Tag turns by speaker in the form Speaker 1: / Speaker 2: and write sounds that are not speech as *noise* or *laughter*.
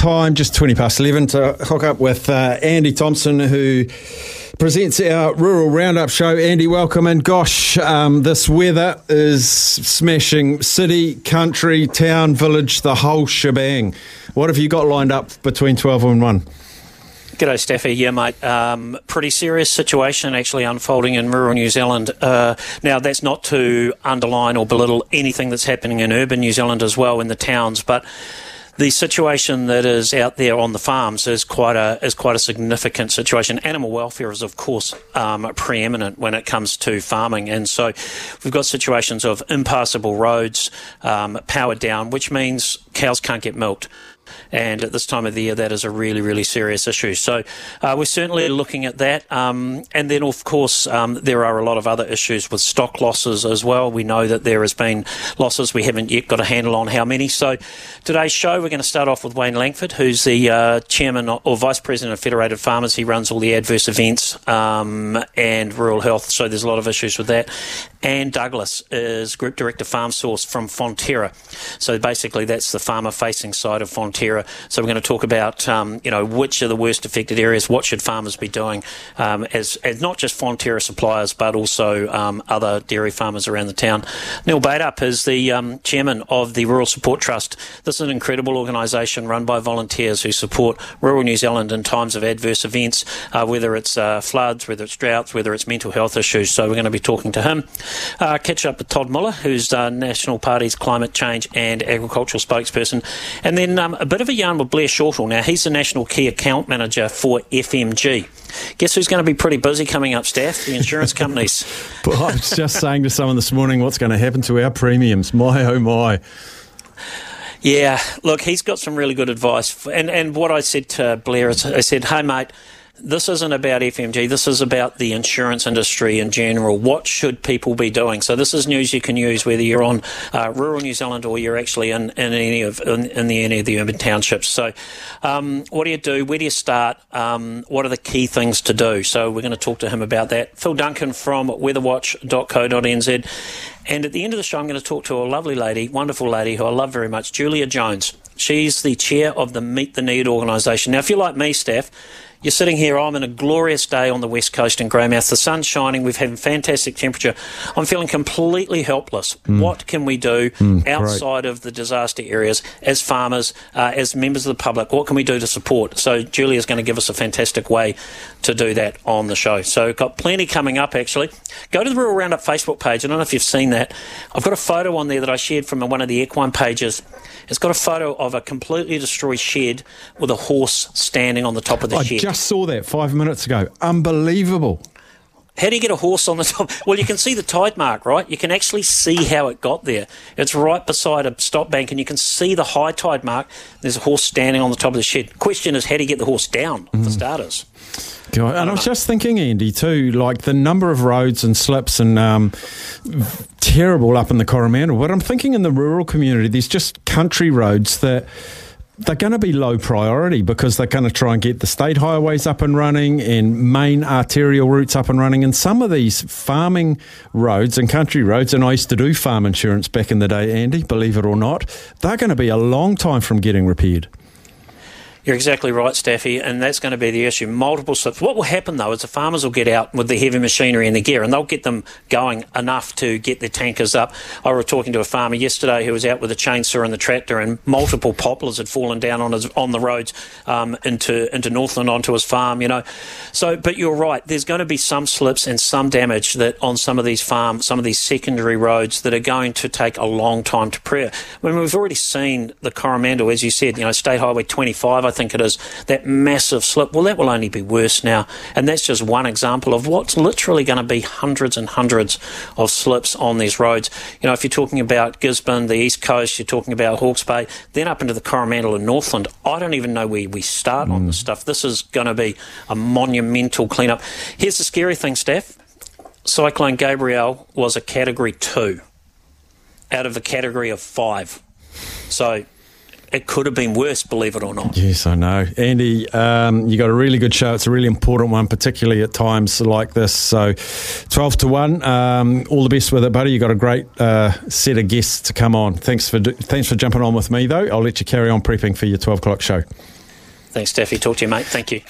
Speaker 1: time, just 20 past 11, to hook up with uh, Andy Thompson, who presents our Rural Roundup show. Andy, welcome. And gosh, um, this weather is smashing city, country, town, village, the whole shebang. What have you got lined up between 12 and 1?
Speaker 2: G'day, Staffy. Yeah, mate. Um, pretty serious situation actually unfolding in rural New Zealand. Uh, now, that's not to underline or belittle anything that's happening in urban New Zealand as well in the towns, but the situation that is out there on the farms is quite a is quite a significant situation. Animal welfare is, of course, um, preeminent when it comes to farming, and so we've got situations of impassable roads, um, powered down, which means cows can't get milked. And at this time of the year, that is a really, really serious issue. So uh, we're certainly looking at that. Um, and then, of course, um, there are a lot of other issues with stock losses as well. We know that there has been losses. We haven't yet got a handle on how many. So today's show, we're going to start off with Wayne Langford, who's the uh, chairman or vice president of Federated Farmers. He runs all the adverse events um, and rural health. So there's a lot of issues with that. And Douglas is group director Farm Source from Fonterra. So basically, that's the farmer facing side of Fonterra so we're going to talk about, um, you know, which are the worst affected areas, what should farmers be doing um, as, as not just Fonterra suppliers, but also um, other dairy farmers around the town. Neil Bateup is the um, chairman of the Rural Support Trust. This is an incredible organisation run by volunteers who support rural New Zealand in times of adverse events, uh, whether it's uh, floods, whether it's droughts, whether it's mental health issues. So we're going to be talking to him. Uh, catch up with Todd Muller, who's uh, National Party's climate change and agricultural spokesperson. And then um, a bit of a yarn with Blair Shortall. Now, he's the National Key Account Manager for FMG. Guess who's going to be pretty busy coming up, staff? The insurance companies. *laughs*
Speaker 1: well, I was just saying to someone this morning what's going to happen to our premiums. My, oh, my.
Speaker 2: Yeah, look, he's got some really good advice. And, and what I said to Blair is I said, hey, mate, this isn't about FMG. This is about the insurance industry in general. What should people be doing? So this is news you can use whether you're on uh, rural New Zealand or you're actually in, in any of in, in, the any of the urban townships. So um, what do you do? Where do you start? Um, what are the key things to do? So we're going to talk to him about that. Phil Duncan from weatherwatch.co.nz. And at the end of the show, I'm going to talk to a lovely lady, wonderful lady who I love very much, Julia Jones. She's the chair of the Meat the Need organisation. Now, if you're like me, Steph, you're sitting here, I'm in a glorious day on the west coast in Greymouth. The sun's shining, we've had fantastic temperature. I'm feeling completely helpless. Mm. What can we do mm, outside great. of the disaster areas as farmers, uh, as members of the public? What can we do to support? So, Julia's going to give us a fantastic way to do that on the show. So, got plenty coming up actually. Go to the Rural Roundup Facebook page. I don't know if you've seen that. I've got a photo on there that I shared from one of the equine pages. It's got a photo of a completely destroyed shed with a horse standing on the top of the
Speaker 1: I
Speaker 2: shed
Speaker 1: just saw that five minutes ago. Unbelievable.
Speaker 2: How do you get a horse on the top? *laughs* Well, you can see the tide mark, right? You can actually see how it got there. It's right beside a stop bank, and you can see the high tide mark. There's a horse standing on the top of the shed. Question is, how do you get the horse down, mm. for starters?
Speaker 1: God, and I was just thinking, Andy, too, like the number of roads and slips and um, terrible up in the Coromandel. But I'm thinking in the rural community, there's just country roads that they're going to be low priority because they're going to try and get the state highways up and running and main arterial routes up and running. And some of these farming roads and country roads, and I used to do farm insurance back in the day, Andy, believe it or not, they're going to be a long time from getting repaired.
Speaker 2: You're exactly right, Staffy, and that's going to be the issue. Multiple slips. What will happen though is the farmers will get out with the heavy machinery and the gear, and they'll get them going enough to get their tankers up. I was talking to a farmer yesterday who was out with a chainsaw and the tractor, and multiple poplars had fallen down on his, on the roads um, into into Northland onto his farm. You know, so but you're right. There's going to be some slips and some damage that on some of these farms, some of these secondary roads that are going to take a long time to prepare. I mean, we've already seen the Coromandel, as you said. You know, State Highway 25. I think it is, that massive slip, well, that will only be worse now. And that's just one example of what's literally going to be hundreds and hundreds of slips on these roads. You know, if you're talking about Gisborne, the East Coast, you're talking about Hawke's Bay, then up into the Coromandel and Northland, I don't even know where we start mm. on this stuff. This is going to be a monumental cleanup. Here's the scary thing, Steph. Cyclone Gabrielle was a category two out of a category of five. So it could have been worse, believe it or not.
Speaker 1: Yes, I know. Andy, um, you got a really good show. It's a really important one, particularly at times like this. So, 12 to 1. Um, all the best with it, buddy. you got a great uh, set of guests to come on. Thanks for, thanks for jumping on with me, though. I'll let you carry on prepping for your 12 o'clock show.
Speaker 2: Thanks, Steffi. Talk to you, mate. Thank you.